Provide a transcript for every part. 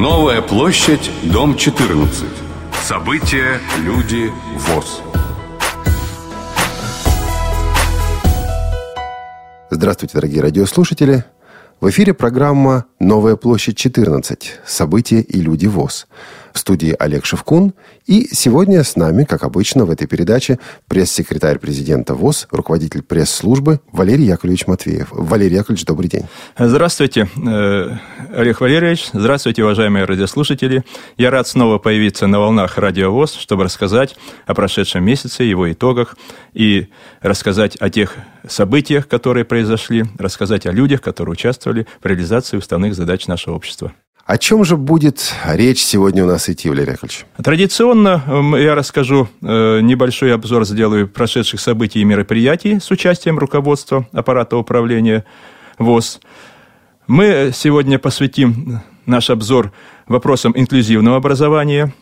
Новая площадь, дом 14. События, люди, ВОЗ. Здравствуйте, дорогие радиослушатели. В эфире программа «Новая площадь 14. События и люди ВОЗ». В студии Олег Шевкун. И сегодня с нами, как обычно, в этой передаче пресс-секретарь президента ВОЗ, руководитель пресс-службы Валерий Яковлевич Матвеев. Валерий Яковлевич, добрый день. Здравствуйте, э, Олег Валерьевич. Здравствуйте, уважаемые радиослушатели. Я рад снова появиться на волнах Радио ВОЗ, чтобы рассказать о прошедшем месяце, его итогах и рассказать о тех событиях, которые произошли, рассказать о людях, которые участвовали в реализации уставных задач нашего общества. О чем же будет речь сегодня у нас идти, Валерий Яковлевич? Традиционно я расскажу э, небольшой обзор, сделаю прошедших событий и мероприятий с участием руководства аппарата управления ВОЗ. Мы сегодня посвятим наш обзор вопросам инклюзивного образования.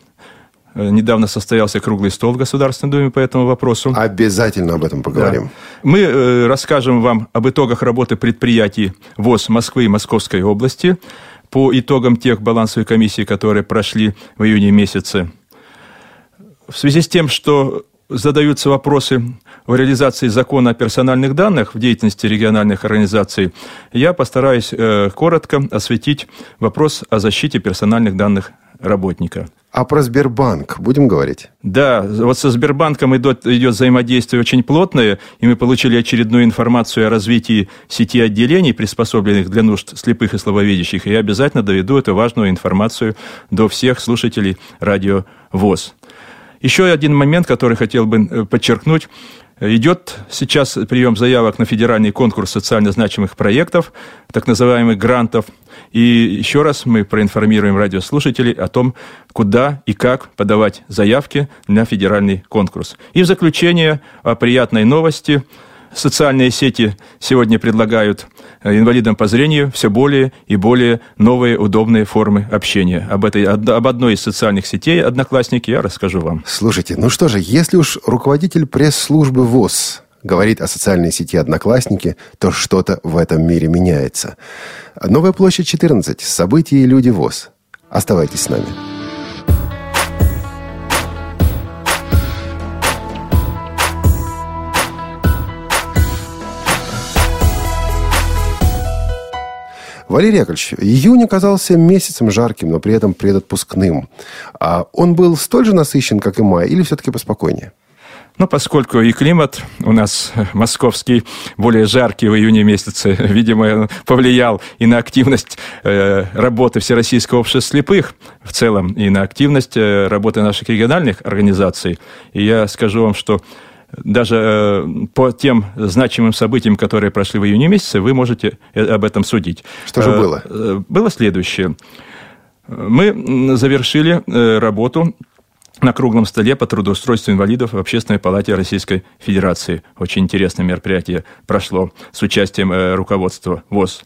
Э, недавно состоялся круглый стол в Государственной Думе по этому вопросу. Обязательно об этом поговорим. Да. Мы э, расскажем вам об итогах работы предприятий ВОЗ Москвы и Московской области – по итогам тех балансовых комиссий, которые прошли в июне месяце. В связи с тем, что задаются вопросы о реализации закона о персональных данных в деятельности региональных организаций, я постараюсь э, коротко осветить вопрос о защите персональных данных работника. А про Сбербанк будем говорить? Да, вот со Сбербанком идет, идет взаимодействие очень плотное, и мы получили очередную информацию о развитии сети отделений, приспособленных для нужд слепых и слабовидящих, и я обязательно доведу эту важную информацию до всех слушателей радио ВОЗ. Еще один момент, который хотел бы э, подчеркнуть. Идет сейчас прием заявок на федеральный конкурс социально значимых проектов, так называемых грантов. И еще раз мы проинформируем радиослушателей о том, куда и как подавать заявки на федеральный конкурс. И в заключение о приятной новости – Социальные сети сегодня предлагают э, инвалидам по зрению все более и более новые удобные формы общения. Об, этой, об одной из социальных сетей «Одноклассники» я расскажу вам. Слушайте, ну что же, если уж руководитель пресс-службы ВОЗ говорит о социальной сети «Одноклассники», то что-то в этом мире меняется. Новая площадь 14. События и люди ВОЗ. Оставайтесь с нами. Валерий Яковлевич, июнь оказался месяцем жарким, но при этом предотпускным. А он был столь же насыщен, как и май, или все-таки поспокойнее? Ну, поскольку и климат у нас московский более жаркий в июне месяце, видимо, повлиял и на активность э, работы Всероссийского общества слепых в целом, и на активность э, работы наших региональных организаций. И я скажу вам, что даже э, по тем значимым событиям, которые прошли в июне месяце, вы можете э, об этом судить. Что же э, было? Было следующее. Мы завершили работу на круглом столе по трудоустройству инвалидов в Общественной палате Российской Федерации. Очень интересное мероприятие прошло с участием руководства ВОЗ.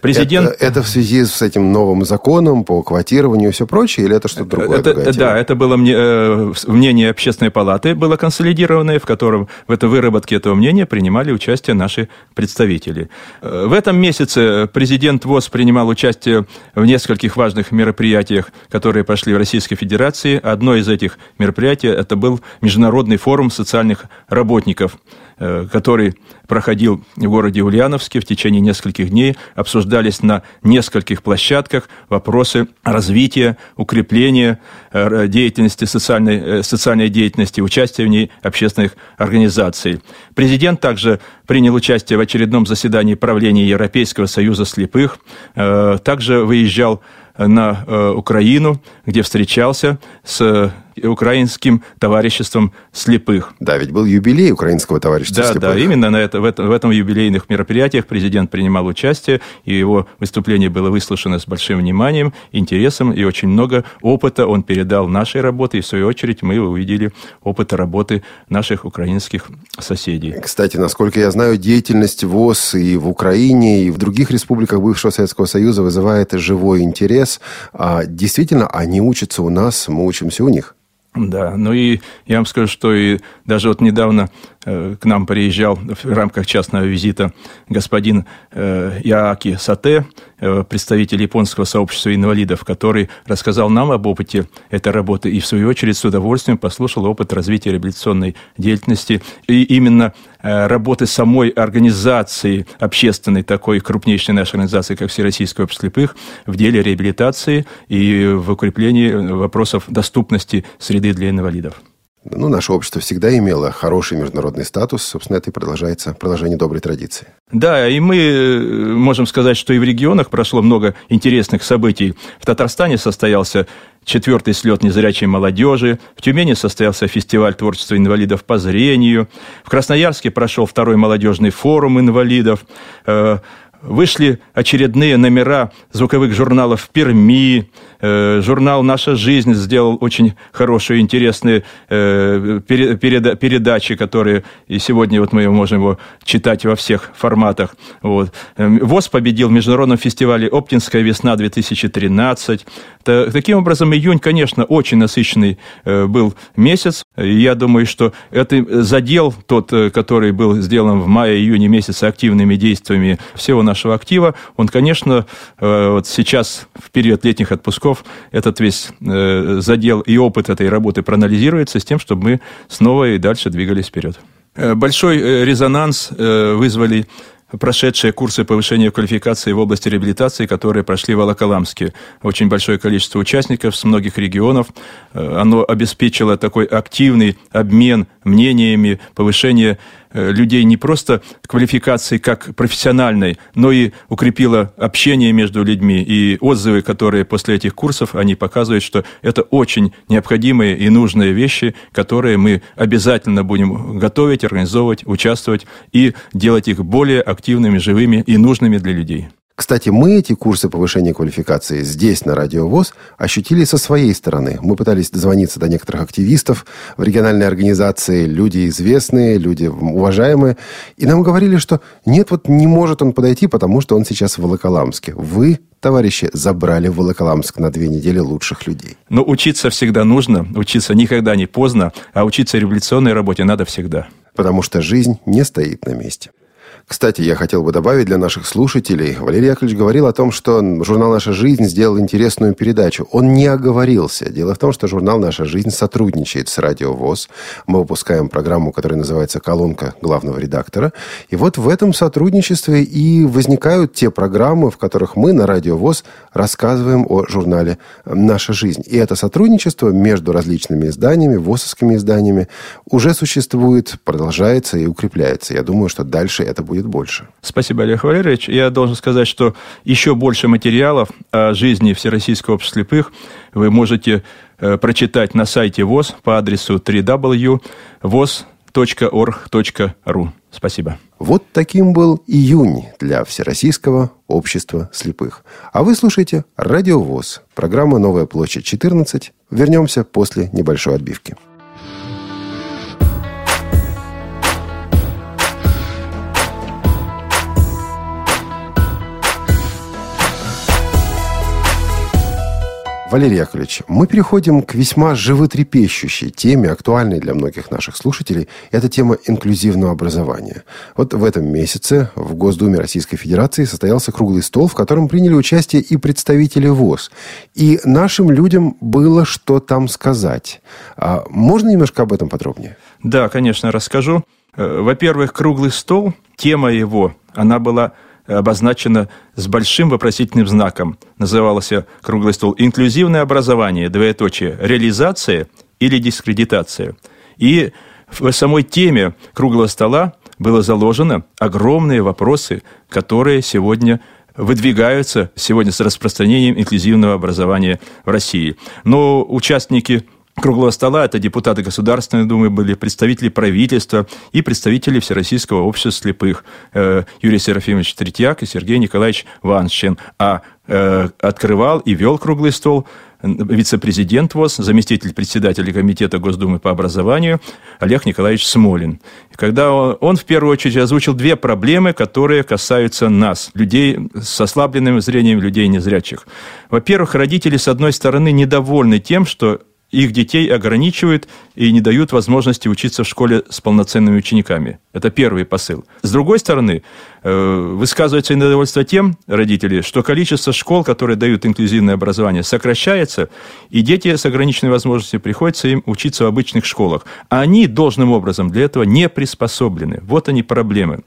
Президент... Это, это в связи с этим новым законом по квотированию и все прочее, или это что-то другое? Это, да, это было э, мнение общественной палаты, было консолидированное, в котором в этой выработке этого мнения принимали участие наши представители. Э, в этом месяце президент ВОЗ принимал участие в нескольких важных мероприятиях, которые прошли в Российской Федерации. Одно из этих мероприятий это был Международный форум социальных работников – который проходил в городе Ульяновске в течение нескольких дней. Обсуждались на нескольких площадках вопросы развития, укрепления э, деятельности, социальной, э, социальной деятельности, участия в ней общественных организаций. Президент также принял участие в очередном заседании правления Европейского союза слепых, также выезжал на Украину, где встречался с украинским товариществом слепых. Да, ведь был юбилей украинского товарищества да, слепых. Да, именно на это, в, это, в этом юбилейных мероприятиях президент принимал участие, и его выступление было выслушано с большим вниманием, интересом, и очень много опыта он передал нашей работе, и в свою очередь мы увидели опыт работы наших украинских соседей. Кстати, насколько я знаю, деятельность ВОЗ и в Украине, и в других республиках бывшего Советского Союза вызывает живой интерес. А действительно, они учатся у нас, мы учимся у них. Да, ну и я вам скажу, что и даже вот недавно к нам приезжал в рамках частного визита господин Яаки Сате, представитель японского сообщества инвалидов, который рассказал нам об опыте этой работы и, в свою очередь, с удовольствием послушал опыт развития реабилитационной деятельности. И именно работы самой организации, общественной такой крупнейшей нашей организации, как Всероссийское общество слепых, в деле реабилитации и в укреплении вопросов доступности среды для инвалидов. Ну, наше общество всегда имело хороший международный статус. Собственно, это и продолжается продолжение доброй традиции. Да, и мы э, можем сказать, что и в регионах прошло много интересных событий. В Татарстане состоялся четвертый слет незрячей молодежи. В Тюмени состоялся фестиваль творчества инвалидов по зрению. В Красноярске прошел второй молодежный форум инвалидов. Э, вышли очередные номера звуковых журналов в Перми, журнал «Наша жизнь» сделал очень хорошие, интересные э, передачи, которые и сегодня вот мы можем его читать во всех форматах. Вот. Эм, ВОЗ победил в международном фестивале «Оптинская весна-2013». Таким образом, июнь, конечно, очень насыщенный э, был месяц. Я думаю, что это задел тот, который был сделан в мае-июне месяце активными действиями всего нашего актива, он, конечно, вот сейчас, в период летних отпусков, часов этот весь э, задел и опыт этой работы проанализируется с тем, чтобы мы снова и дальше двигались вперед. Э, большой э, резонанс вызвали прошедшие курсы повышения квалификации в области реабилитации, которые прошли в Волоколамске. Очень большое количество участников с многих регионов. Оно обеспечило такой активный обмен мнениями, повышение Э, людей не просто квалификации как профессиональной, но и укрепила общение между людьми. И отзывы, которые после этих курсов, они показывают, что это очень необходимые и нужные вещи, которые мы обязательно будем готовить, организовывать, участвовать и делать их более активными, живыми и нужными для людей. Кстати, мы эти курсы повышения квалификации здесь, на Радио ВОЗ, ощутили со своей стороны. Мы пытались дозвониться до некоторых активистов в региональной организации, люди известные, люди уважаемые, и нам говорили, что нет, вот не может он подойти, потому что он сейчас в Волоколамске. Вы, товарищи, забрали в Волоколамск на две недели лучших людей. Но учиться всегда нужно, учиться никогда не поздно, а учиться революционной работе надо всегда. Потому что жизнь не стоит на месте. Кстати, я хотел бы добавить для наших слушателей. Валерий Яковлевич говорил о том, что журнал «Наша жизнь» сделал интересную передачу. Он не оговорился. Дело в том, что журнал «Наша жизнь» сотрудничает с Радио ВОЗ. Мы выпускаем программу, которая называется «Колонка главного редактора». И вот в этом сотрудничестве и возникают те программы, в которых мы на Радио ВОЗ рассказываем о журнале «Наша жизнь». И это сотрудничество между различными изданиями, ВОЗовскими изданиями уже существует, продолжается и укрепляется. Я думаю, что дальше это будет будет больше. Спасибо, Олег Валерьевич. Я должен сказать, что еще больше материалов о жизни Всероссийского общества слепых вы можете э, прочитать на сайте ВОЗ по адресу www.voz.org.ru. Спасибо. Вот таким был июнь для Всероссийского общества слепых. А вы слушаете Радио ВОЗ, программа «Новая площадь 14». Вернемся после небольшой отбивки. Валерий Яковлевич, мы переходим к весьма животрепещущей теме, актуальной для многих наших слушателей. Это тема инклюзивного образования. Вот в этом месяце в Госдуме Российской Федерации состоялся круглый стол, в котором приняли участие и представители ВОЗ. И нашим людям было что там сказать. А можно немножко об этом подробнее? Да, конечно, расскажу. Э, во-первых, круглый стол, тема его, она была обозначено с большим вопросительным знаком. Назывался круглый стол «Инклюзивное образование, двоеточие, реализация или дискредитация». И в самой теме круглого стола было заложено огромные вопросы, которые сегодня выдвигаются сегодня с распространением инклюзивного образования в России. Но участники круглого стола. Это депутаты Государственной Думы были, представители правительства и представители Всероссийского общества слепых э, Юрий Серафимович Третьяк и Сергей Николаевич Ваншин. А э, открывал и вел круглый стол вице-президент ВОЗ, заместитель председателя Комитета Госдумы по образованию Олег Николаевич Смолин. Когда он, он в первую очередь озвучил две проблемы, которые касаются нас, людей с ослабленным зрением, людей незрячих. Во-первых, родители, с одной стороны, недовольны тем, что их детей ограничивают и не дают возможности учиться в школе с полноценными учениками. Это первый посыл. С другой стороны, э, высказывается недовольство тем, родители, что количество школ, которые дают инклюзивное образование, сокращается, и дети с ограниченной возможностью приходится им учиться в обычных школах. А они должным образом для этого не приспособлены. Вот они проблемы.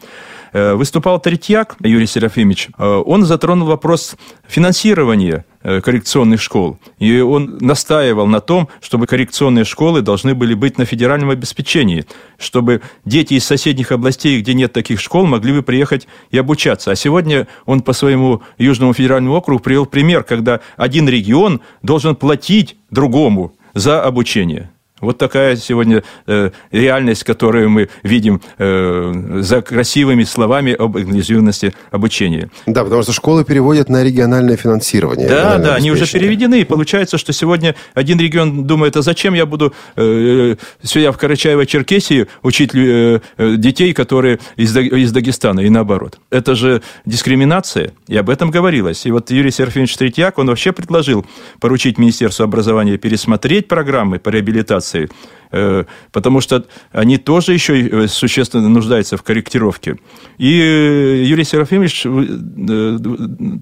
Э, выступал Третьяк Юрий Серафимович. Э, он затронул вопрос финансирования э, коррекционных школ. И он настаивал на том, чтобы коррекционные школы должны были быть на федеральном обеспечении, чтобы дети из соседних областей, где нет таких школ, могли бы приехать и обучаться. А сегодня он по своему Южному федеральному округу привел пример, когда один регион должен платить другому за обучение. Вот такая сегодня э, реальность, которую мы видим э, за красивыми словами об инклюзивности обучения. Да, потому что школы переводят на региональное финансирование. Да, да, они уже переведены. И получается, что сегодня один регион думает, а зачем я буду э, сюда в Карачаево-Черкесии учить э, э, детей, которые из, из Дагестана, и наоборот. Это же дискриминация, и об этом говорилось. И вот Юрий Серафимович Третьяк, он вообще предложил поручить Министерству образования пересмотреть программы по реабилитации администрации, э, потому что они тоже еще э, существенно нуждаются в корректировке. И э, Юрий Серафимович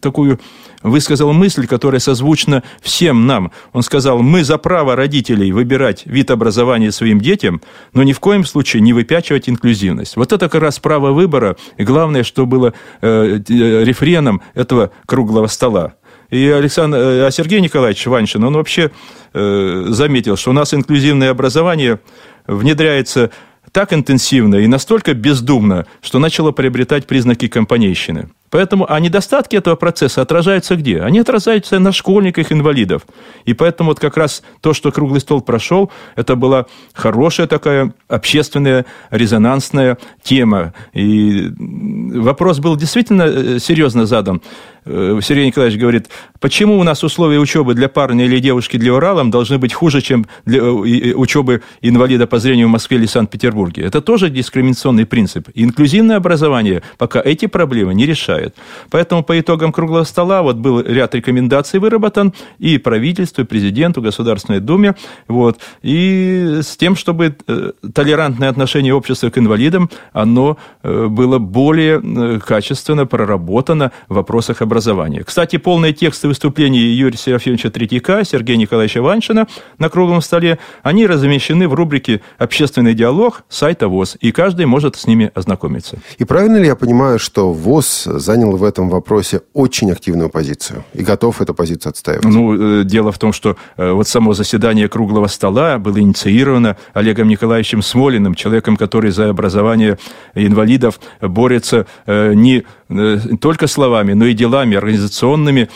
такую высказал мысль, которая созвучна всем нам. Он сказал, мы за право родителей выбирать вид образования своим детям, но ни в коем случае не выпячивать инклюзивность. Вот это как раз право выбора, и главное, что было рефреном этого круглого стола. И Александр, а Сергей Николаевич Ваншин, он вообще э, заметил, что у нас инклюзивное образование внедряется так интенсивно и настолько бездумно, что начало приобретать признаки компанейщины. Поэтому, а недостатки этого процесса отражаются где? Они отражаются на школьниках, инвалидов. И поэтому вот как раз то, что круглый стол прошел, это была хорошая такая общественная резонансная тема. И вопрос был действительно э, серьезно задан. Э, Сергей Николаевич говорит, почему у нас условия учебы для парня или девушки для Уралом должны быть хуже, чем для э, учебы инвалида по зрению в Москве или Санкт-Петербурге? Это тоже дискриминационный принцип. инклюзивное образование пока эти проблемы не решает. Поэтому по итогам круглого стола вот был ряд рекомендаций выработан и правительству, и президенту, Государственной Думе, вот, и с тем, чтобы э, толерантное отношение общества к инвалидам, оно э, было более э, качественно проработано в вопросах образования. Кстати, полные тексты выступлений Юрия Серафимовича Третьяка, Сергея Николаевича Ваншина на круглом столе, они размещены в рубрике «Общественный диалог» сайта ВОЗ, и каждый может с ними ознакомиться. И правильно ли я понимаю, что ВОЗ занял в этом вопросе очень активную позицию и готов эту позицию отстаивать. Ну, э, дело в том, что э, вот само заседание круглого стола было инициировано Олегом Николаевичем Смолиным, человеком, который за образование инвалидов борется э, не только словами, но и делами, организационными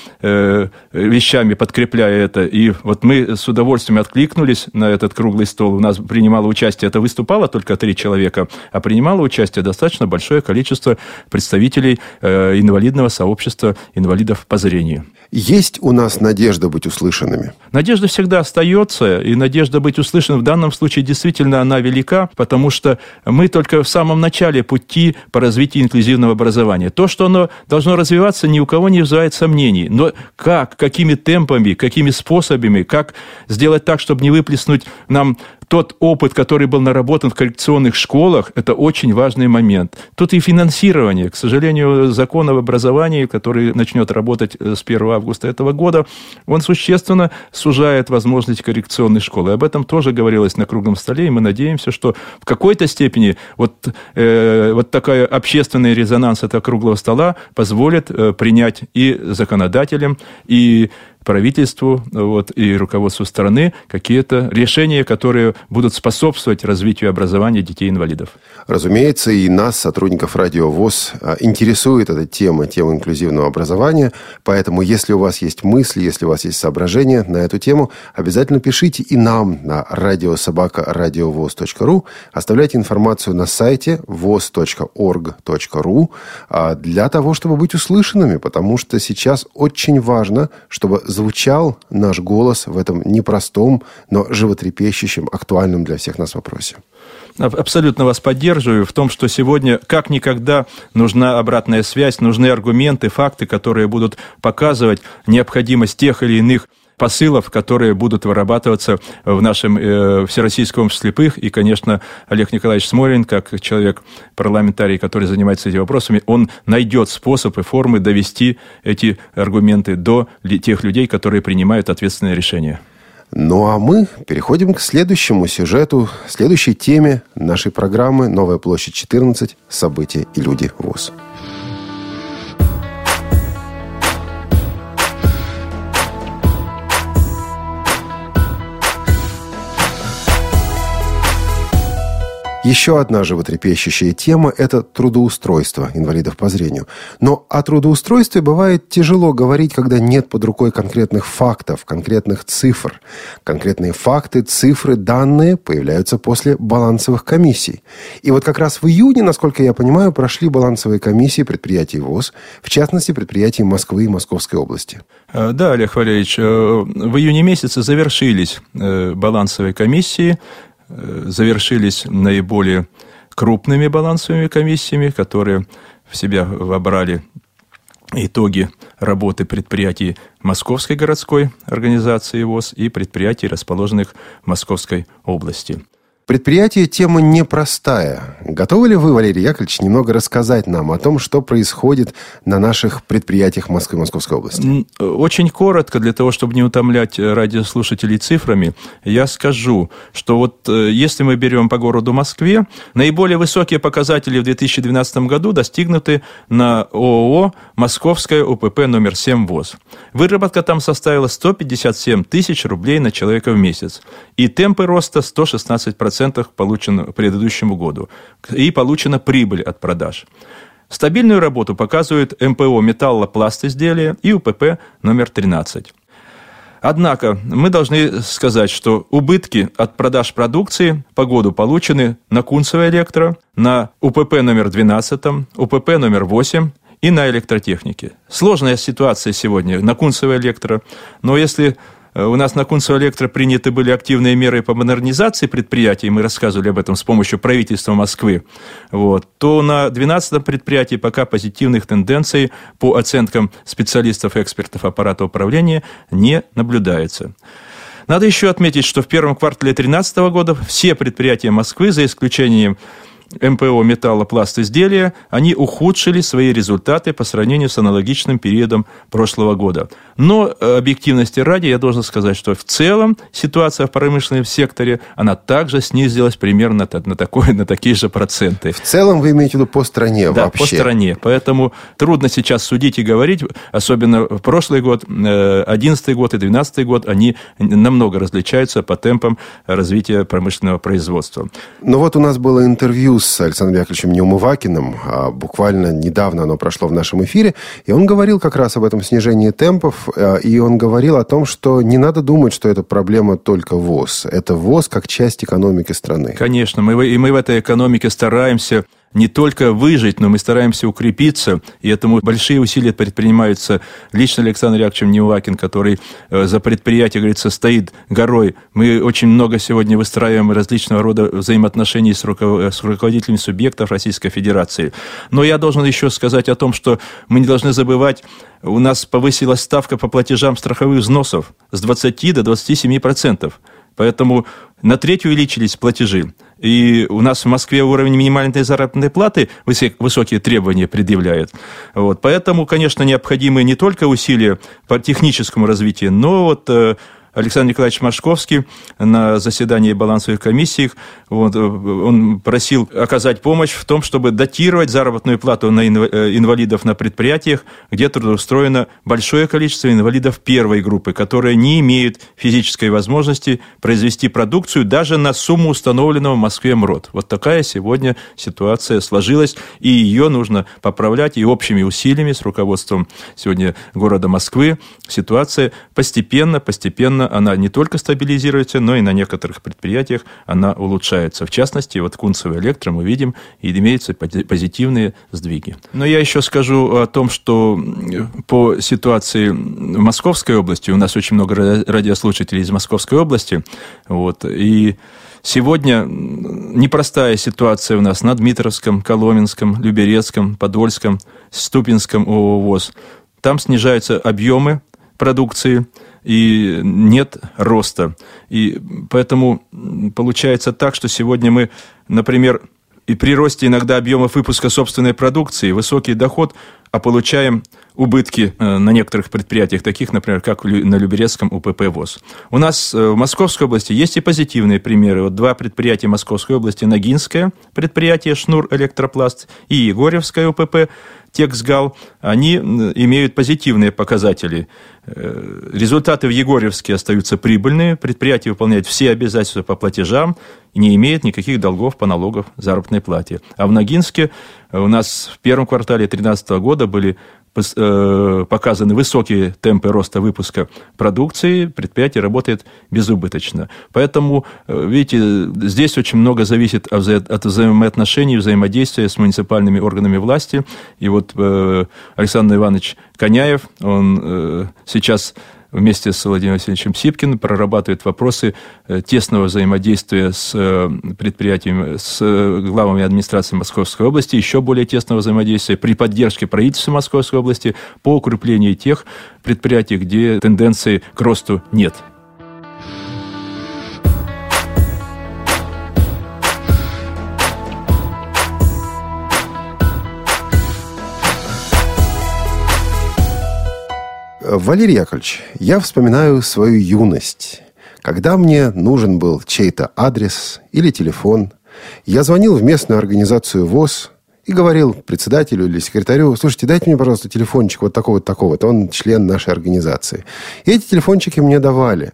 вещами, подкрепляя это. И вот мы с удовольствием откликнулись на этот круглый стол. У нас принимало участие, это выступало только три человека, а принимало участие достаточно большое количество представителей инвалидного сообщества инвалидов по зрению. Есть у нас надежда быть услышанными? Надежда всегда остается, и надежда быть услышанным в данном случае действительно она велика, потому что мы только в самом начале пути по развитию инклюзивного образования. То, что оно должно развиваться, ни у кого не вызывает сомнений. Но как, какими темпами, какими способами, как сделать так, чтобы не выплеснуть нам тот опыт, который был наработан в коррекционных школах, это очень важный момент. Тут и финансирование. К сожалению, закон об образовании, который начнет работать э, с 1 августа этого года, он существенно сужает возможности коррекционной школы. Об этом тоже говорилось на круглом столе, и мы надеемся, что в какой-то степени вот, э, вот такая общественный резонанс этого круглого стола позволит э, принять и законодателям, и правительству вот, и руководству страны какие-то решения, которые будут способствовать развитию образования детей-инвалидов. Разумеется, и нас, сотрудников Радио ВОЗ, а, интересует эта тема, тема инклюзивного образования. Поэтому, если у вас есть мысли, если у вас есть соображения на эту тему, обязательно пишите и нам на радиособака.радиовоз.ру. Оставляйте информацию на сайте voz.org.ru а, для того, чтобы быть услышанными, потому что сейчас очень важно, чтобы звучал наш голос в этом непростом, но животрепещущем, актуальном для всех нас вопросе. Абсолютно вас поддерживаю в том, что сегодня как никогда нужна обратная связь, нужны аргументы, факты, которые будут показывать необходимость тех или иных посылов, которые будут вырабатываться в нашем э, Всероссийском обществе слепых. И, конечно, Олег Николаевич Смолин, как человек, парламентарий, который занимается этими вопросами, он найдет способ и формы довести эти аргументы до тех людей, которые принимают ответственные решения. Ну а мы переходим к следующему сюжету, следующей теме нашей программы «Новая площадь 14. События и люди ВОЗ». Еще одна животрепещущая тема – это трудоустройство инвалидов по зрению. Но о трудоустройстве бывает тяжело говорить, когда нет под рукой конкретных фактов, конкретных цифр. Конкретные факты, цифры, данные появляются после балансовых комиссий. И вот как раз в июне, насколько я понимаю, прошли балансовые комиссии предприятий ВОЗ, в частности, предприятий Москвы и Московской области. Э, да, Олег Валерьевич, э, в июне месяце завершились э, балансовые комиссии – завершились наиболее крупными балансовыми комиссиями, которые в себя вобрали итоги работы предприятий Московской городской организации ВОЗ и предприятий, расположенных в Московской области. Предприятие тема непростая. Готовы ли вы, Валерий Яковлевич, немного рассказать нам о том, что происходит на наших предприятиях Москвы и Московской области? Очень коротко, для того, чтобы не утомлять э, радиослушателей цифрами, я скажу, что вот э, если мы берем по городу Москве, наиболее высокие показатели в 2012 году достигнуты на ООО «Московская УПП номер 7 ВОЗ». Выработка там составила 157 тысяч рублей на человека в месяц. И темпы роста 116% 10% получено к предыдущему году. И получена прибыль от продаж. Стабильную работу показывают МПО «Металлопласт изделия» и УПП номер 13. Однако мы должны сказать, что убытки от продаж продукции по году получены на Кунцево электро, на УПП номер 12, УПП номер 8 и на электротехнике. Сложная ситуация сегодня на Кунцево электро, но если у нас на Кунцево Электро приняты были активные меры по модернизации предприятий, мы рассказывали об этом с помощью правительства Москвы, вот, то на 12-м предприятии пока позитивных тенденций по оценкам специалистов экспертов аппарата управления не наблюдается. Надо еще отметить, что в первом квартале 2013 года все предприятия Москвы, за исключением МПО «Металлопласт изделия», они ухудшили свои результаты по сравнению с аналогичным периодом прошлого года. Но э, объективности ради я должен сказать, что в целом ситуация в промышленном секторе, она также снизилась примерно на, такой, на такие же проценты. В целом вы имеете в виду по стране да, вообще? по стране. Поэтому трудно сейчас судить и говорить, особенно в прошлый год, 2011 э, год и 2012 год, они намного различаются по темпам развития промышленного производства. Ну вот у нас было интервью с Александром Яковлевичем Неумывакиным. А буквально недавно оно прошло в нашем эфире. И он говорил как раз об этом снижении темпов. Э, и он говорил о том, что не надо думать, что это проблема только ВОЗ. Это ВОЗ как часть экономики страны. Конечно. Мы, и мы в этой экономике стараемся не только выжить, но мы стараемся укрепиться, и этому большие усилия предпринимаются лично Александр Яковлевичем Неувакин, который э, за предприятие, говорится, стоит горой. Мы очень много сегодня выстраиваем различного рода взаимоотношений с, руковод... с руководителями субъектов Российской Федерации. Но я должен еще сказать о том, что мы не должны забывать, у нас повысилась ставка по платежам страховых взносов с 20 до 27 процентов. Поэтому на треть увеличились платежи. И у нас в Москве уровень минимальной заработной платы высокие требования предъявляет. Вот. Поэтому, конечно, необходимы не только усилия по техническому развитию, но вот э, Александр Николаевич Машковский на заседании балансовых комиссий вот, э, он просил оказать помощь в том, чтобы датировать заработную плату на э, инвалидов на предприятиях, где трудоустроено большое количество инвалидов первой группы, которые не имеют физической возможности произвести продукцию даже на сумму установленного в Москве МРОД. Вот такая сегодня ситуация сложилась, и ее нужно поправлять, и общими усилиями с руководством сегодня города Москвы ситуация постепенно, постепенно она не только стабилизируется, но и на некоторых предприятиях она улучшается. В частности, вот Кунцево Электро мы видим, и имеются позитивные сдвиги. Но я еще скажу о том, что по ситуации в Московской области, у нас очень много радиослушателей из Московской области, вот, и Сегодня непростая ситуация у нас на Дмитровском, Коломенском, Люберецком, Подольском, Ступинском ООО ВОЗ. Там снижаются объемы продукции и нет роста. И поэтому получается так, что сегодня мы, например, и при росте иногда объемов выпуска собственной продукции, высокий доход, а получаем убытки э, на некоторых предприятиях, таких, например, как на Люберецком УПП ВОЗ. У нас э, в Московской области есть и позитивные примеры. Вот два предприятия Московской области, Ногинское предприятие «Шнур Электропласт» и Егорьевское УПП Тексгал, они имеют позитивные показатели. Э, результаты в Егорьевске остаются прибыльные, предприятие выполняет все обязательства по платежам не имеет никаких долгов по налогов заработной плате. А в Ногинске у нас в первом квартале 2013 года были Э, показаны высокие темпы роста выпуска продукции, предприятие работает безубыточно. Поэтому, э, видите, здесь очень много зависит от взаимоотношений, взаимодействия с муниципальными органами власти. И вот э, Александр Иванович Коняев, он сейчас вместе с Владимиром Васильевичем Сипкиным прорабатывает вопросы э, тесного взаимодействия с э, предприятиями, с э, главами администрации Московской области, еще более тесного взаимодействия при поддержке правительства Московской области по укреплению тех предприятий, где тенденции к росту нет. Валерий Яковлевич, я вспоминаю свою юность. Когда мне нужен был чей-то адрес или телефон, я звонил в местную организацию ВОЗ и говорил председателю или секретарю, слушайте, дайте мне, пожалуйста, телефончик вот такого-то, такого-то, он член нашей организации. И эти телефончики мне давали.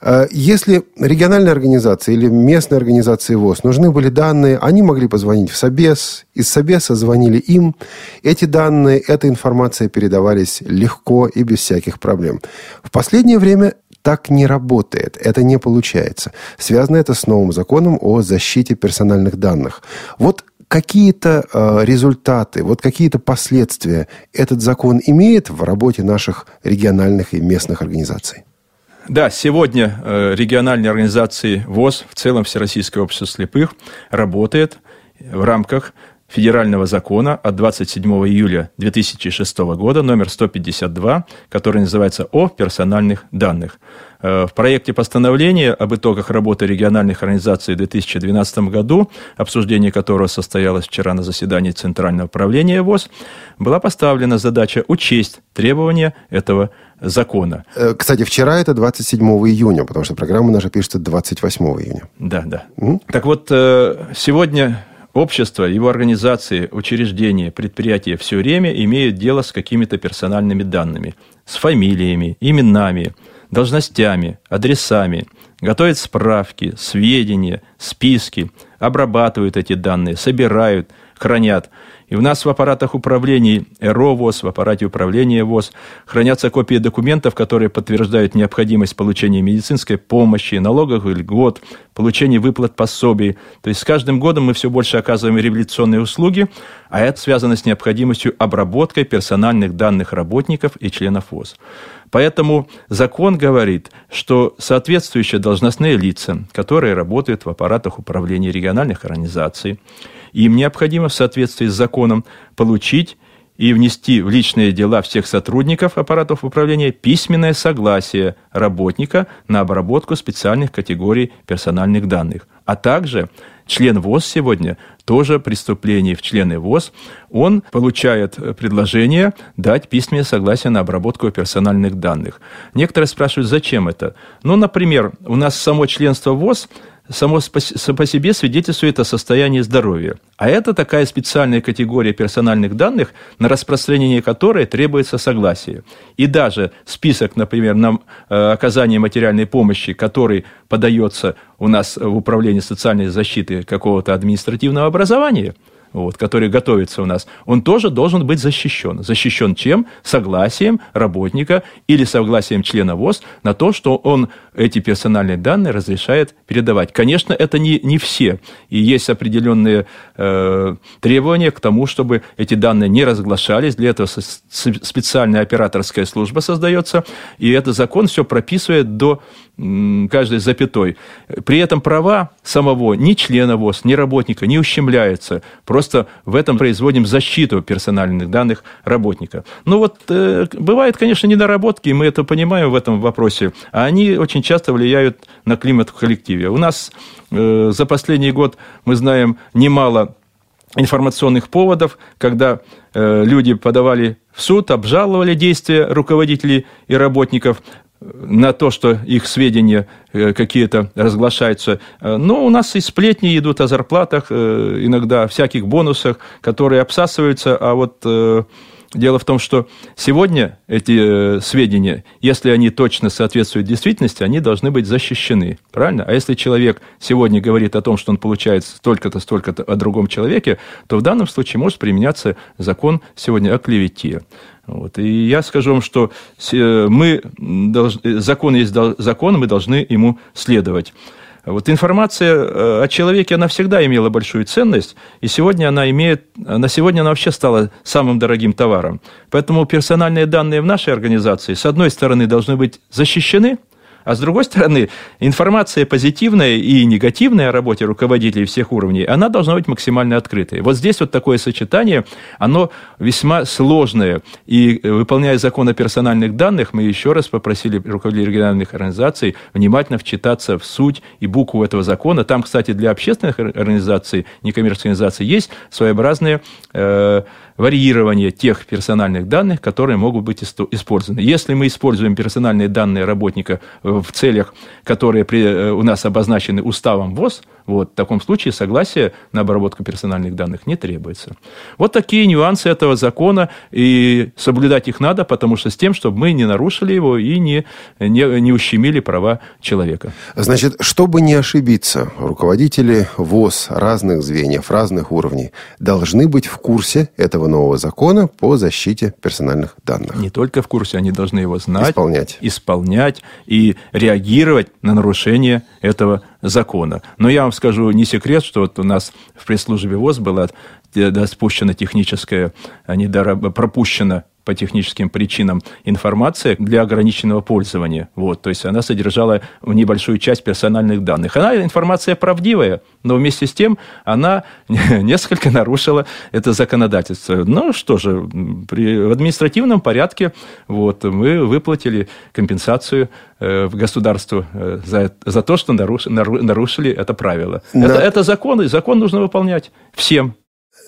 А если региональной организации или местной организации ВОЗ нужны были данные, они могли позвонить в Собес, из Собеса звонили им. Эти данные, эта информация передавались легко и без всяких проблем. В последнее время так не работает, это не получается. Связано это с новым законом о защите персональных данных. Вот какие-то э, результаты, вот какие-то последствия этот закон имеет в работе наших региональных и местных организаций? Да, сегодня э, региональные организации ВОЗ, в целом Всероссийское общество слепых, работает в рамках федерального закона от 27 июля 2006 года, номер 152, который называется «О персональных данных». Э, в проекте постановления об итогах работы региональных организаций в 2012 году, обсуждение которого состоялось вчера на заседании Центрального управления ВОЗ, была поставлена задача учесть требования этого закона. Э, кстати, вчера это 27 июня, потому что программа наша пишется 28 июня. Да, да. Mm? Так вот, э, сегодня Общество, его организации, учреждения, предприятия все время имеют дело с какими-то персональными данными, с фамилиями, именами, должностями, адресами, готовят справки, сведения, списки, обрабатывают эти данные, собирают, хранят – и у нас в аппаратах управлений ЭРО ВОЗ, в аппарате управления ВОЗ хранятся копии документов, которые подтверждают необходимость получения медицинской помощи, налоговых льгот, получения выплат пособий. То есть с каждым годом мы все больше оказываем революционные услуги, а это связано с необходимостью обработкой персональных данных работников и членов ВОЗ. Поэтому закон говорит, что соответствующие должностные лица, которые работают в аппаратах управления региональных организаций, им необходимо в соответствии с законом получить и внести в личные дела всех сотрудников аппаратов управления письменное согласие работника на обработку специальных категорий персональных данных. А также член ВОЗ сегодня тоже преступление в члены ВОЗ, он получает предложение дать письменное согласие на обработку персональных данных. Некоторые спрашивают, зачем это? Ну, например, у нас само членство ВОЗ само по себе свидетельствует о состоянии здоровья. А это такая специальная категория персональных данных, на распространение которой требуется согласие. И даже список, например, на э, оказание материальной помощи, который подается у нас в Управлении социальной защиты какого-то административного образования – вот, который готовится у нас, он тоже должен быть защищен. Защищен чем? Согласием работника или согласием члена ВОЗ на то, что он эти персональные данные разрешает передавать. Конечно, это не, не все. И есть определенные э, требования к тому, чтобы эти данные не разглашались. Для этого специальная операторская служба создается. И этот закон все прописывает до каждой запятой. При этом права самого ни члена ВОЗ, ни работника не ущемляются. Просто в этом производим защиту персональных данных работника. Ну вот, э, бывают, конечно, недоработки, мы это понимаем в этом вопросе, а они очень часто влияют на климат в коллективе. У нас э, за последний год, мы знаем, немало информационных поводов, когда э, люди подавали в суд, обжаловали действия руководителей и работников на то, что их сведения э, какие-то разглашаются. Э, но у нас и сплетни идут о зарплатах, э, иногда о всяких бонусах, которые обсасываются, а вот Дело в том, что сегодня эти сведения, если они точно соответствуют действительности, они должны быть защищены. Правильно? А если человек сегодня говорит о том, что он получает столько-то, столько-то о другом человеке, то в данном случае может применяться закон сегодня о клевете. Вот. И я скажу вам, что мы должны, закон есть закон, мы должны ему следовать. Вот информация э, о человеке, она всегда имела большую ценность, и сегодня она имеет, на сегодня она вообще стала самым дорогим товаром. Поэтому персональные данные в нашей организации, с одной стороны, должны быть защищены – а с другой стороны, информация позитивная и негативная о работе руководителей всех уровней, она должна быть максимально открытой. Вот здесь вот такое сочетание, оно весьма сложное. И э, выполняя закон о персональных данных, мы еще раз попросили руководителей региональных организаций внимательно вчитаться в суть и букву этого закона. Там, кстати, для общественных организаций, некоммерческих организаций есть своеобразные э, варьирование тех персональных данных, которые могут быть использованы. Если мы используем персональные данные работника в целях, которые при, э, у нас обозначены уставом ВОЗ, вот, в таком случае согласие на обработку персональных данных не требуется. Вот такие нюансы этого закона, и соблюдать их надо, потому что с тем, чтобы мы не нарушили его и не, не, не ущемили права человека. Значит, чтобы не ошибиться, руководители ВОЗ разных звеньев, разных уровней должны быть в курсе этого нового закона по защите персональных данных. Не только в курсе, они должны его знать, исполнять, исполнять и реагировать на нарушение этого закона. Но я вам скажу не секрет, что вот у нас в пресс-службе ВОЗ была спущена техническая, пропущена по техническим причинам информация для ограниченного пользования. Вот, то есть она содержала небольшую часть персональных данных. Она информация правдивая, но вместе с тем она несколько нарушила это законодательство. Ну что же, при, в административном порядке вот, мы выплатили компенсацию э, в государство э, за, за то, что наруш, нарушили это правило. Да. Это, это закон, и закон нужно выполнять всем.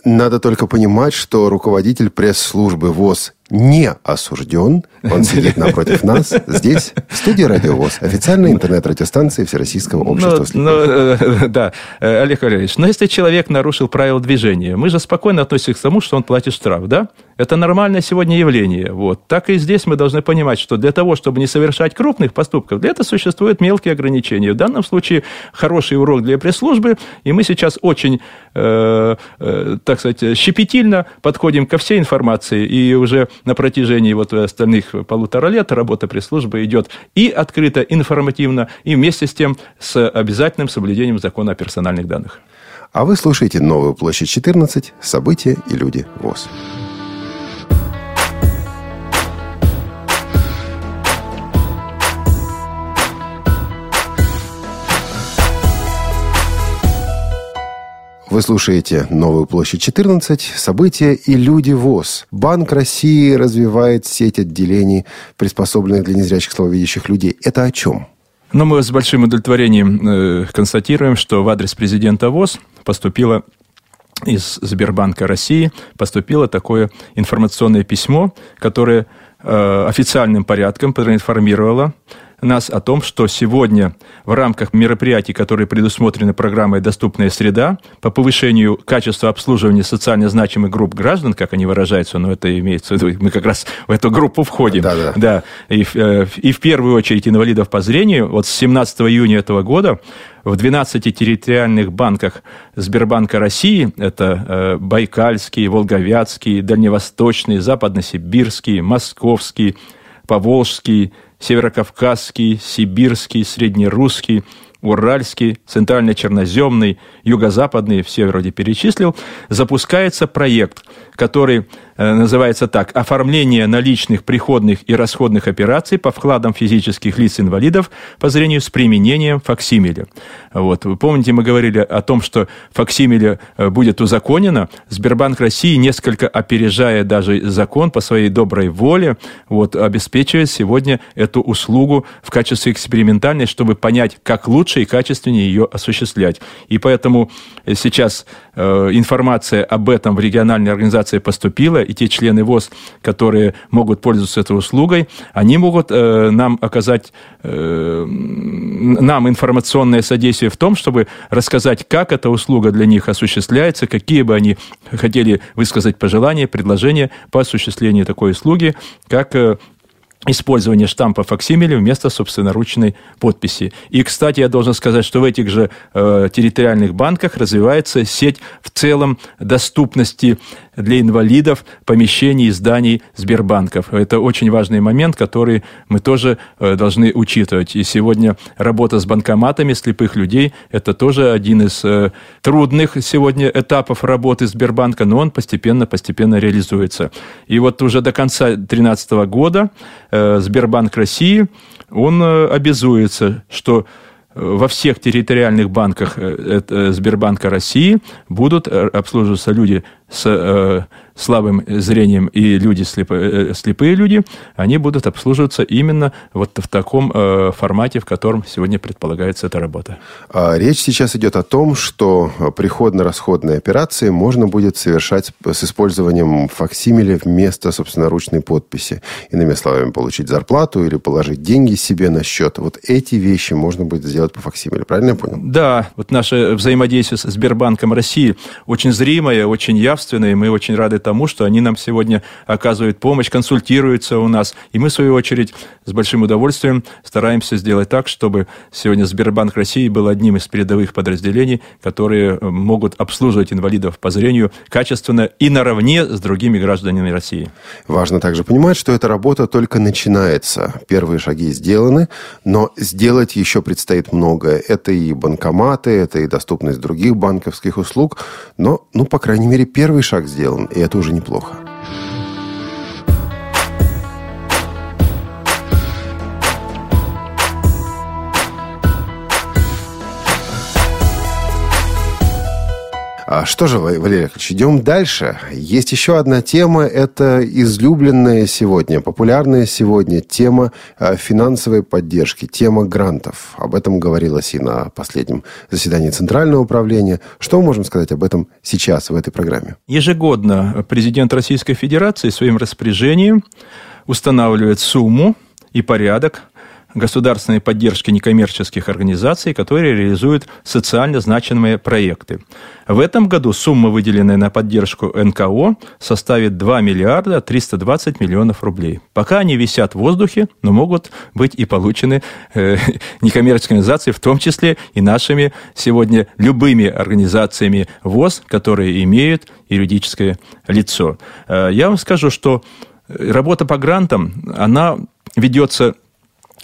Надо только понимать, что руководитель пресс-службы ВОЗ не осужден. Он сидит напротив нас, здесь, в студии Радио ВОЗ, официальной интернет-радиостанции Всероссийского ну, общества слепых. Ну, э, да, э, Олег Валерьевич, но если человек нарушил правила движения, мы же спокойно относимся к тому, что он платит штраф, да? Это нормальное сегодня явление. Вот. Так и здесь мы должны понимать, что для того, чтобы не совершать крупных поступков, для этого существуют мелкие ограничения. В данном случае хороший урок для пресс-службы, и мы сейчас очень, э, э, так сказать, щепетильно подходим ко всей информации, и уже на протяжении вот остальных полутора лет работа пресс-службы идет и открыто, информативно, и вместе с тем с обязательным соблюдением закона о персональных данных. А вы слушаете «Новую площадь 14. События и люди ВОЗ». Вы слушаете «Новую площадь 14», события и люди ВОЗ. Банк России развивает сеть отделений, приспособленных для незрячих слабовидящих людей. Это о чем? Ну, мы с большим удовлетворением э, констатируем, что в адрес президента ВОЗ поступило из Сбербанка России поступило такое информационное письмо, которое э, официальным порядком проинформировало нас о том, что сегодня в рамках мероприятий, которые предусмотрены программой «Доступная среда» по повышению качества обслуживания социально значимых групп граждан, как они выражаются, но это имеется в виду, мы как раз в эту группу входим. Да, да. да и, э, и в первую очередь инвалидов по зрению. Вот с 17 июня этого года в 12 территориальных банках Сбербанка России, это э, Байкальский, Волговятский, Дальневосточный, Западносибирский, Московский, Поволжский, Северокавказский, Сибирский, Среднерусский, Уральский, Центрально-Черноземный, Юго-Западный, все вроде перечислил, запускается проект, который называется так. Оформление наличных приходных и расходных операций по вкладам физических лиц-инвалидов по зрению с применением факсимиля. Вот. Вы помните, мы говорили о том, что факсимиле будет узаконено. Сбербанк России, несколько опережая даже закон по своей доброй воле, вот, обеспечивает сегодня эту услугу в качестве экспериментальной, чтобы понять, как лучше и качественнее ее осуществлять. И поэтому сейчас э, информация об этом в региональной организации поступила, и те члены ВОЗ, которые могут пользоваться этой услугой, они могут э, нам оказать э, нам информационное содействие в том, чтобы рассказать, как эта услуга для них осуществляется, какие бы они хотели высказать пожелания, предложения по осуществлению такой услуги, как э, использование штампа факсимили вместо собственноручной подписи. И, кстати, я должен сказать, что в этих же э, территориальных банках развивается сеть в целом доступности для инвалидов помещений и зданий Сбербанков. Это очень важный момент, который мы тоже э, должны учитывать. И сегодня работа с банкоматами слепых людей – это тоже один из э, трудных сегодня этапов работы Сбербанка, но он постепенно-постепенно реализуется. И вот уже до конца 2013 года э, Сбербанк России, он обязуется, что во всех территориальных банках Сбербанка России будут обслуживаться люди с э, слабым зрением и люди слепые, э, слепые люди, они будут обслуживаться именно вот в таком э, формате, в котором сегодня предполагается эта работа. А речь сейчас идет о том, что приходно-расходные операции можно будет совершать с использованием факсимиля вместо собственноручной подписи. Иными словами, получить зарплату или положить деньги себе на счет. Вот эти вещи можно будет сделать по факсимилю. Правильно я понял? Да. Вот наше взаимодействие с Сбербанком России очень зримое, очень явное явственные. Мы очень рады тому, что они нам сегодня оказывают помощь, консультируются у нас. И мы, в свою очередь, с большим удовольствием стараемся сделать так, чтобы сегодня Сбербанк России был одним из передовых подразделений, которые э, могут обслуживать инвалидов по зрению качественно и наравне с другими гражданами России. Важно также понимать, что эта работа только начинается. Первые шаги сделаны, но сделать еще предстоит многое. Это и банкоматы, это и доступность других банковских услуг, но, ну, по крайней мере, Первый шаг сделан, и это уже неплохо. А что же, Валерий Яковлевич, идем дальше. Есть еще одна тема, это излюбленная сегодня, популярная сегодня тема э, финансовой поддержки, тема грантов. Об этом говорилось и на последнем заседании Центрального управления. Что мы можем сказать об этом сейчас в этой программе? Ежегодно президент Российской Федерации своим распоряжением устанавливает сумму и порядок государственной поддержки некоммерческих организаций, которые реализуют социально значимые проекты. В этом году сумма, выделенная на поддержку НКО, составит 2 миллиарда 320 миллионов рублей. Пока они висят в воздухе, но могут быть и получены э, некоммерческими организациями, в том числе и нашими сегодня любыми организациями ВОЗ, которые имеют юридическое лицо. Э, я вам скажу, что работа по грантам, она ведется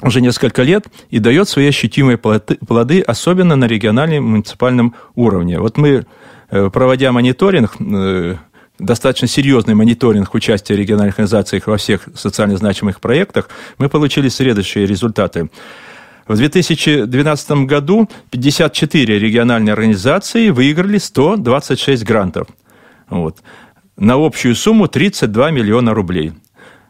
уже несколько лет и дает свои ощутимые плоды, особенно на региональном муниципальном уровне. Вот мы, э, проводя мониторинг, э, достаточно серьезный мониторинг участия региональных организаций во всех социально значимых проектах, мы получили следующие результаты. В 2012 году 54 региональные организации выиграли 126 грантов. Вот. На общую сумму 32 миллиона рублей.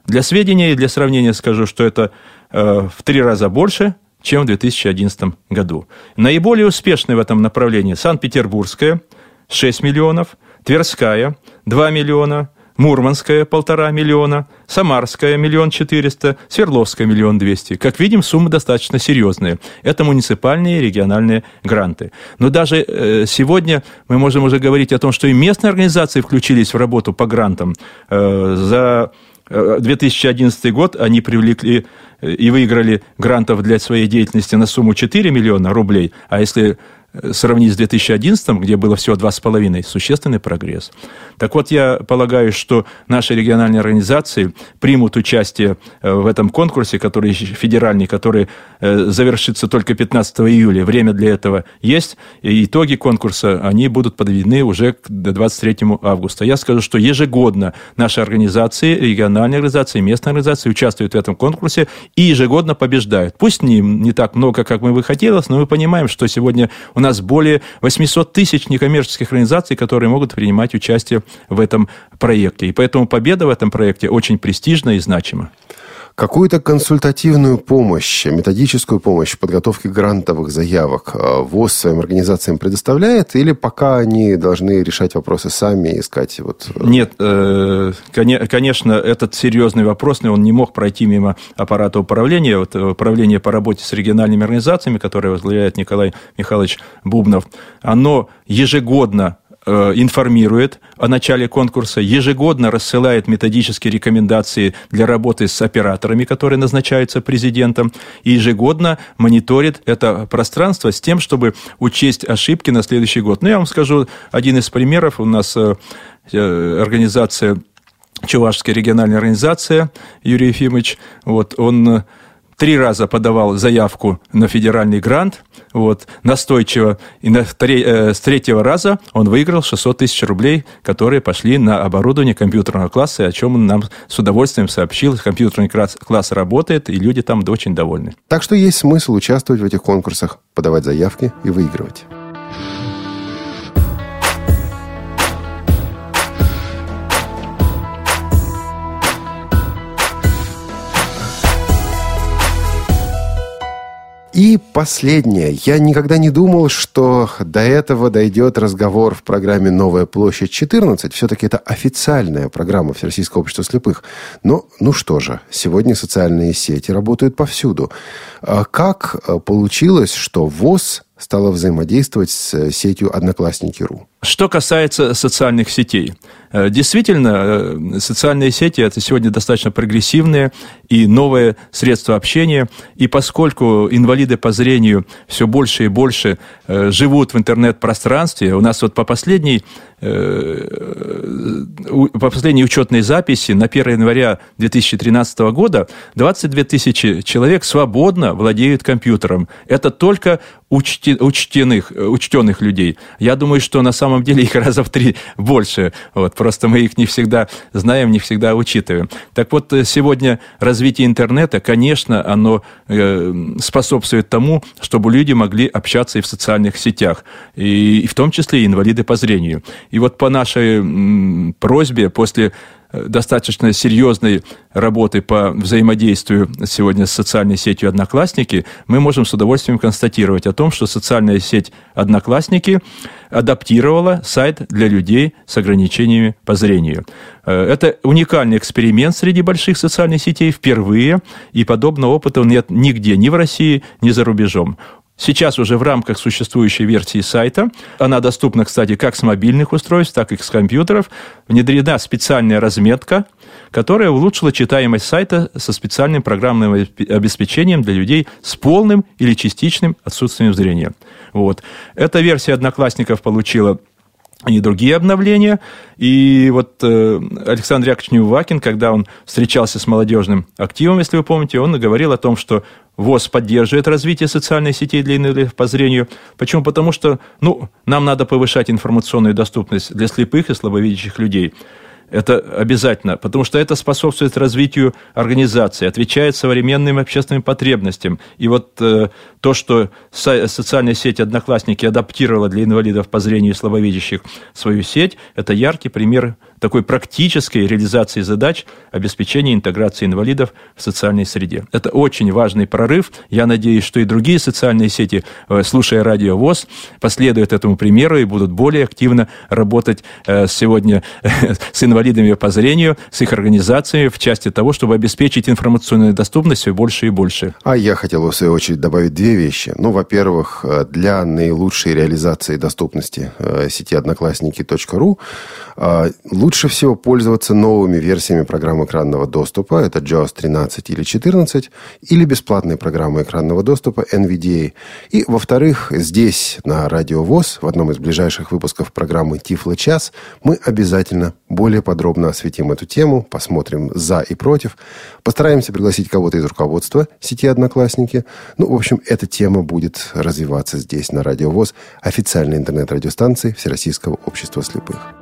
Для сведения и для сравнения скажу, что это в три раза больше, чем в 2011 году. Наиболее успешные в этом направлении Санкт-Петербургская – 6 миллионов, Тверская – 2 миллиона, Мурманская – полтора миллиона, Самарская – миллион четыреста, Свердловская – миллион двести. Как видим, суммы достаточно серьезные. Это муниципальные и региональные гранты. Но даже э, сегодня мы можем уже говорить о том, что и местные организации включились в работу по грантам. Э, за 2011 год они привлекли и выиграли грантов для своей деятельности на сумму 4 миллиона рублей, а если сравнить с 2011, где было всего 2,5, существенный прогресс. Так вот, я полагаю, что наши региональные организации примут участие э, в этом конкурсе, который федеральный, который э, завершится только 15 июля. Время для этого есть. И итоги конкурса, они будут подведены уже к 23 августа. Я скажу, что ежегодно наши организации, региональные организации, местные организации участвуют в этом конкурсе и ежегодно побеждают. Пусть не, не так много, как мы бы хотелось, но мы понимаем, что сегодня у нас более 800 тысяч некоммерческих организаций, которые могут принимать участие в этом проекте. И поэтому победа в этом проекте очень престижна и значима. Какую-то консультативную помощь, методическую помощь в подготовке грантовых заявок э, ВОЗ своим организациям предоставляет? Или пока они должны решать вопросы сами и искать? Вот... Э, Нет, э, конечно, этот серьезный вопрос, он не мог пройти мимо аппарата управления. Вот управление по работе с региональными организациями, которое возглавляет Николай Михайлович Бубнов, оно ежегодно информирует о начале конкурса, ежегодно рассылает методические рекомендации для работы с операторами, которые назначаются президентом, и ежегодно мониторит это пространство с тем, чтобы учесть ошибки на следующий год. Ну, я вам скажу один из примеров. У нас э, э, организация Чувашская региональная организация, Юрий Ефимович, вот, он три раза подавал заявку на федеральный грант, вот, настойчиво, и на, э, с третьего раза он выиграл 600 тысяч рублей, которые пошли на оборудование компьютерного класса, о чем он нам с удовольствием сообщил. Компьютерный класс, класс работает, и люди там очень довольны. Так что есть смысл участвовать в этих конкурсах, подавать заявки и выигрывать. И последнее. Я никогда не думал, что до этого дойдет разговор в программе «Новая площадь 14». Все-таки это официальная программа Всероссийского общества слепых. Но, ну что же, сегодня социальные сети работают повсюду. А как э, получилось, что ВОЗ стала взаимодействовать с э, сетью «Одноклассники.ру». Что касается социальных сетей. Э, действительно, э, социальные сети – это сегодня достаточно прогрессивные и новые средства общения. И поскольку инвалиды по зрению все больше и больше живут в интернет-пространстве, у нас вот по последней по последней учетной записи на 1 января 2013 года 22 тысячи человек свободно владеют компьютером. Это только учтенных, учтенных людей. Я думаю, что на самом деле их раза в три больше. Вот, просто мы их не всегда знаем, не всегда учитываем. Так вот, э, сегодня развитие интернета, конечно, оно э, способствует тому, чтобы люди могли общаться и в социальных сетях, и, и в том числе и инвалиды по зрению. И вот по нашей просьбе после достаточно серьезной работы по взаимодействию сегодня с социальной сетью «Одноклассники», мы можем с удовольствием констатировать о том, что социальная сеть «Одноклассники» адаптировала сайт для людей с ограничениями по зрению. Э, это уникальный эксперимент среди больших социальных сетей впервые, и подобного опыта нет нигде, ни в России, ни за рубежом. Сейчас уже в рамках существующей версии сайта, она доступна, кстати, как с мобильных устройств, так и с компьютеров, внедрена специальная разметка, которая улучшила читаемость сайта со специальным программным обеспечением для людей с полным или частичным отсутствием зрения. Вот. Эта версия одноклассников получила и другие обновления. И вот э, Александр Яковлевич Неувакин, когда он встречался с молодежным активом, если вы помните, он говорил о том, что ВОЗ поддерживает развитие социальной сети для инвалидов по зрению. Почему? Потому что ну, нам надо повышать информационную доступность для слепых и слабовидящих людей. Это обязательно, потому что это способствует развитию организации, отвечает современным общественным потребностям. И вот э, то, что социальная сеть «Одноклассники» адаптировала для инвалидов по зрению и слабовидящих свою сеть, это яркий пример такой практической реализации задач обеспечения интеграции инвалидов в социальной среде. Это очень важный прорыв. Я надеюсь, что и другие социальные сети, э, слушая радио ВОЗ, последуют этому примеру и будут более активно работать э, сегодня с инвалидами по зрению, с их организациями в части того, чтобы обеспечить информационную доступность все больше и больше. А я хотел, в свою очередь, добавить две вещи. Ну, во-первых, э, для наилучшей реализации доступности сети одноклассники.ру лучше лучше всего пользоваться новыми версиями программ экранного доступа, это JAWS 13 или 14, или бесплатной программы экранного доступа NVDA. И, во-вторых, здесь, на Радио ВОЗ, в одном из ближайших выпусков программы «Тифло час», мы обязательно более подробно осветим эту тему, посмотрим за и против, постараемся пригласить кого-то из руководства сети «Одноклассники». Ну, в общем, эта тема будет развиваться здесь, на Радио ВОЗ, официальной интернет-радиостанции Всероссийского общества слепых.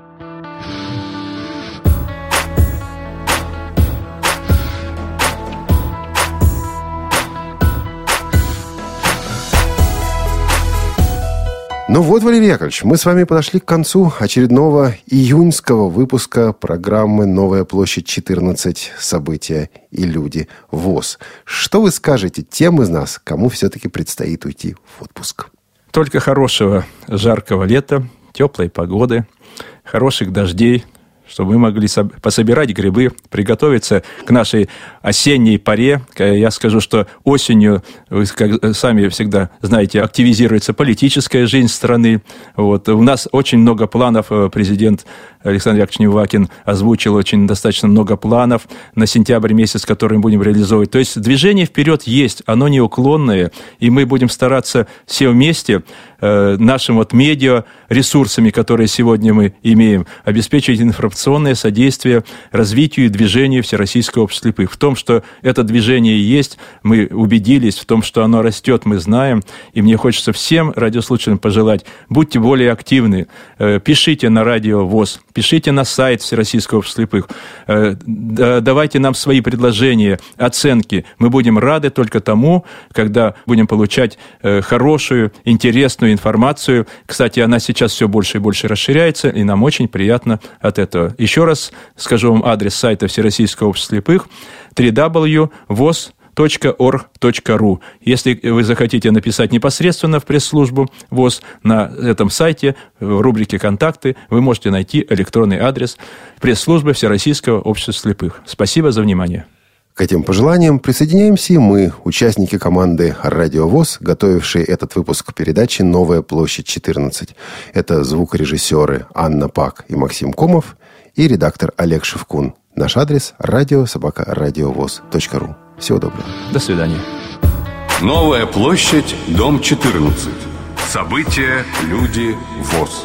Ну вот, Валерий Яковлевич, мы с вами подошли к концу очередного июньского выпуска программы «Новая площадь 14. События и люди. ВОЗ». Что вы скажете тем из нас, кому все-таки предстоит уйти в отпуск? Только хорошего жаркого лета, теплой погоды, хороших дождей, чтобы мы могли пособирать грибы, приготовиться к нашей осенней паре. Я скажу, что осенью, вы как сами всегда знаете, активизируется политическая жизнь страны. Вот. У нас очень много планов. Э, президент Александр Яковлевич Невакин озвучил очень достаточно много планов на сентябрь месяц, которые мы будем реализовывать. То есть движение вперед есть, оно неуклонное, и мы будем стараться все вместе э, нашим вот медиа ресурсами, которые сегодня мы имеем, обеспечить информационное содействие развитию и движению Всероссийского общества слепых. В том, что это движение есть, мы убедились, в том, что оно растет, мы знаем, и мне хочется всем радиослушателям пожелать, будьте более активны, э, пишите на радио ВОЗ, пишите на сайт Всероссийского общества слепых, э, давайте нам свои предложения, оценки. Мы будем рады только тому, когда будем получать хорошую, интересную информацию. Кстати, она сейчас все больше и больше расширяется, и нам очень приятно от этого. Еще раз скажу вам адрес сайта Всероссийского общества слепых www.voz.com org.ru. Если вы захотите написать непосредственно в пресс-службу ВОЗ на этом сайте, в рубрике «Контакты», вы можете найти электронный адрес пресс-службы Всероссийского общества слепых. Спасибо за внимание. К этим пожеланиям присоединяемся и мы, участники команды «Радио ВОЗ», готовившие этот выпуск передачи «Новая площадь 14». Это звукорежиссеры Анна Пак и Максим Комов и редактор Олег Шевкун. Наш адрес – радиособакарадиовоз.ру. Всего доброго. До свидания. Новая площадь, дом 14. События, люди, ВОЗ.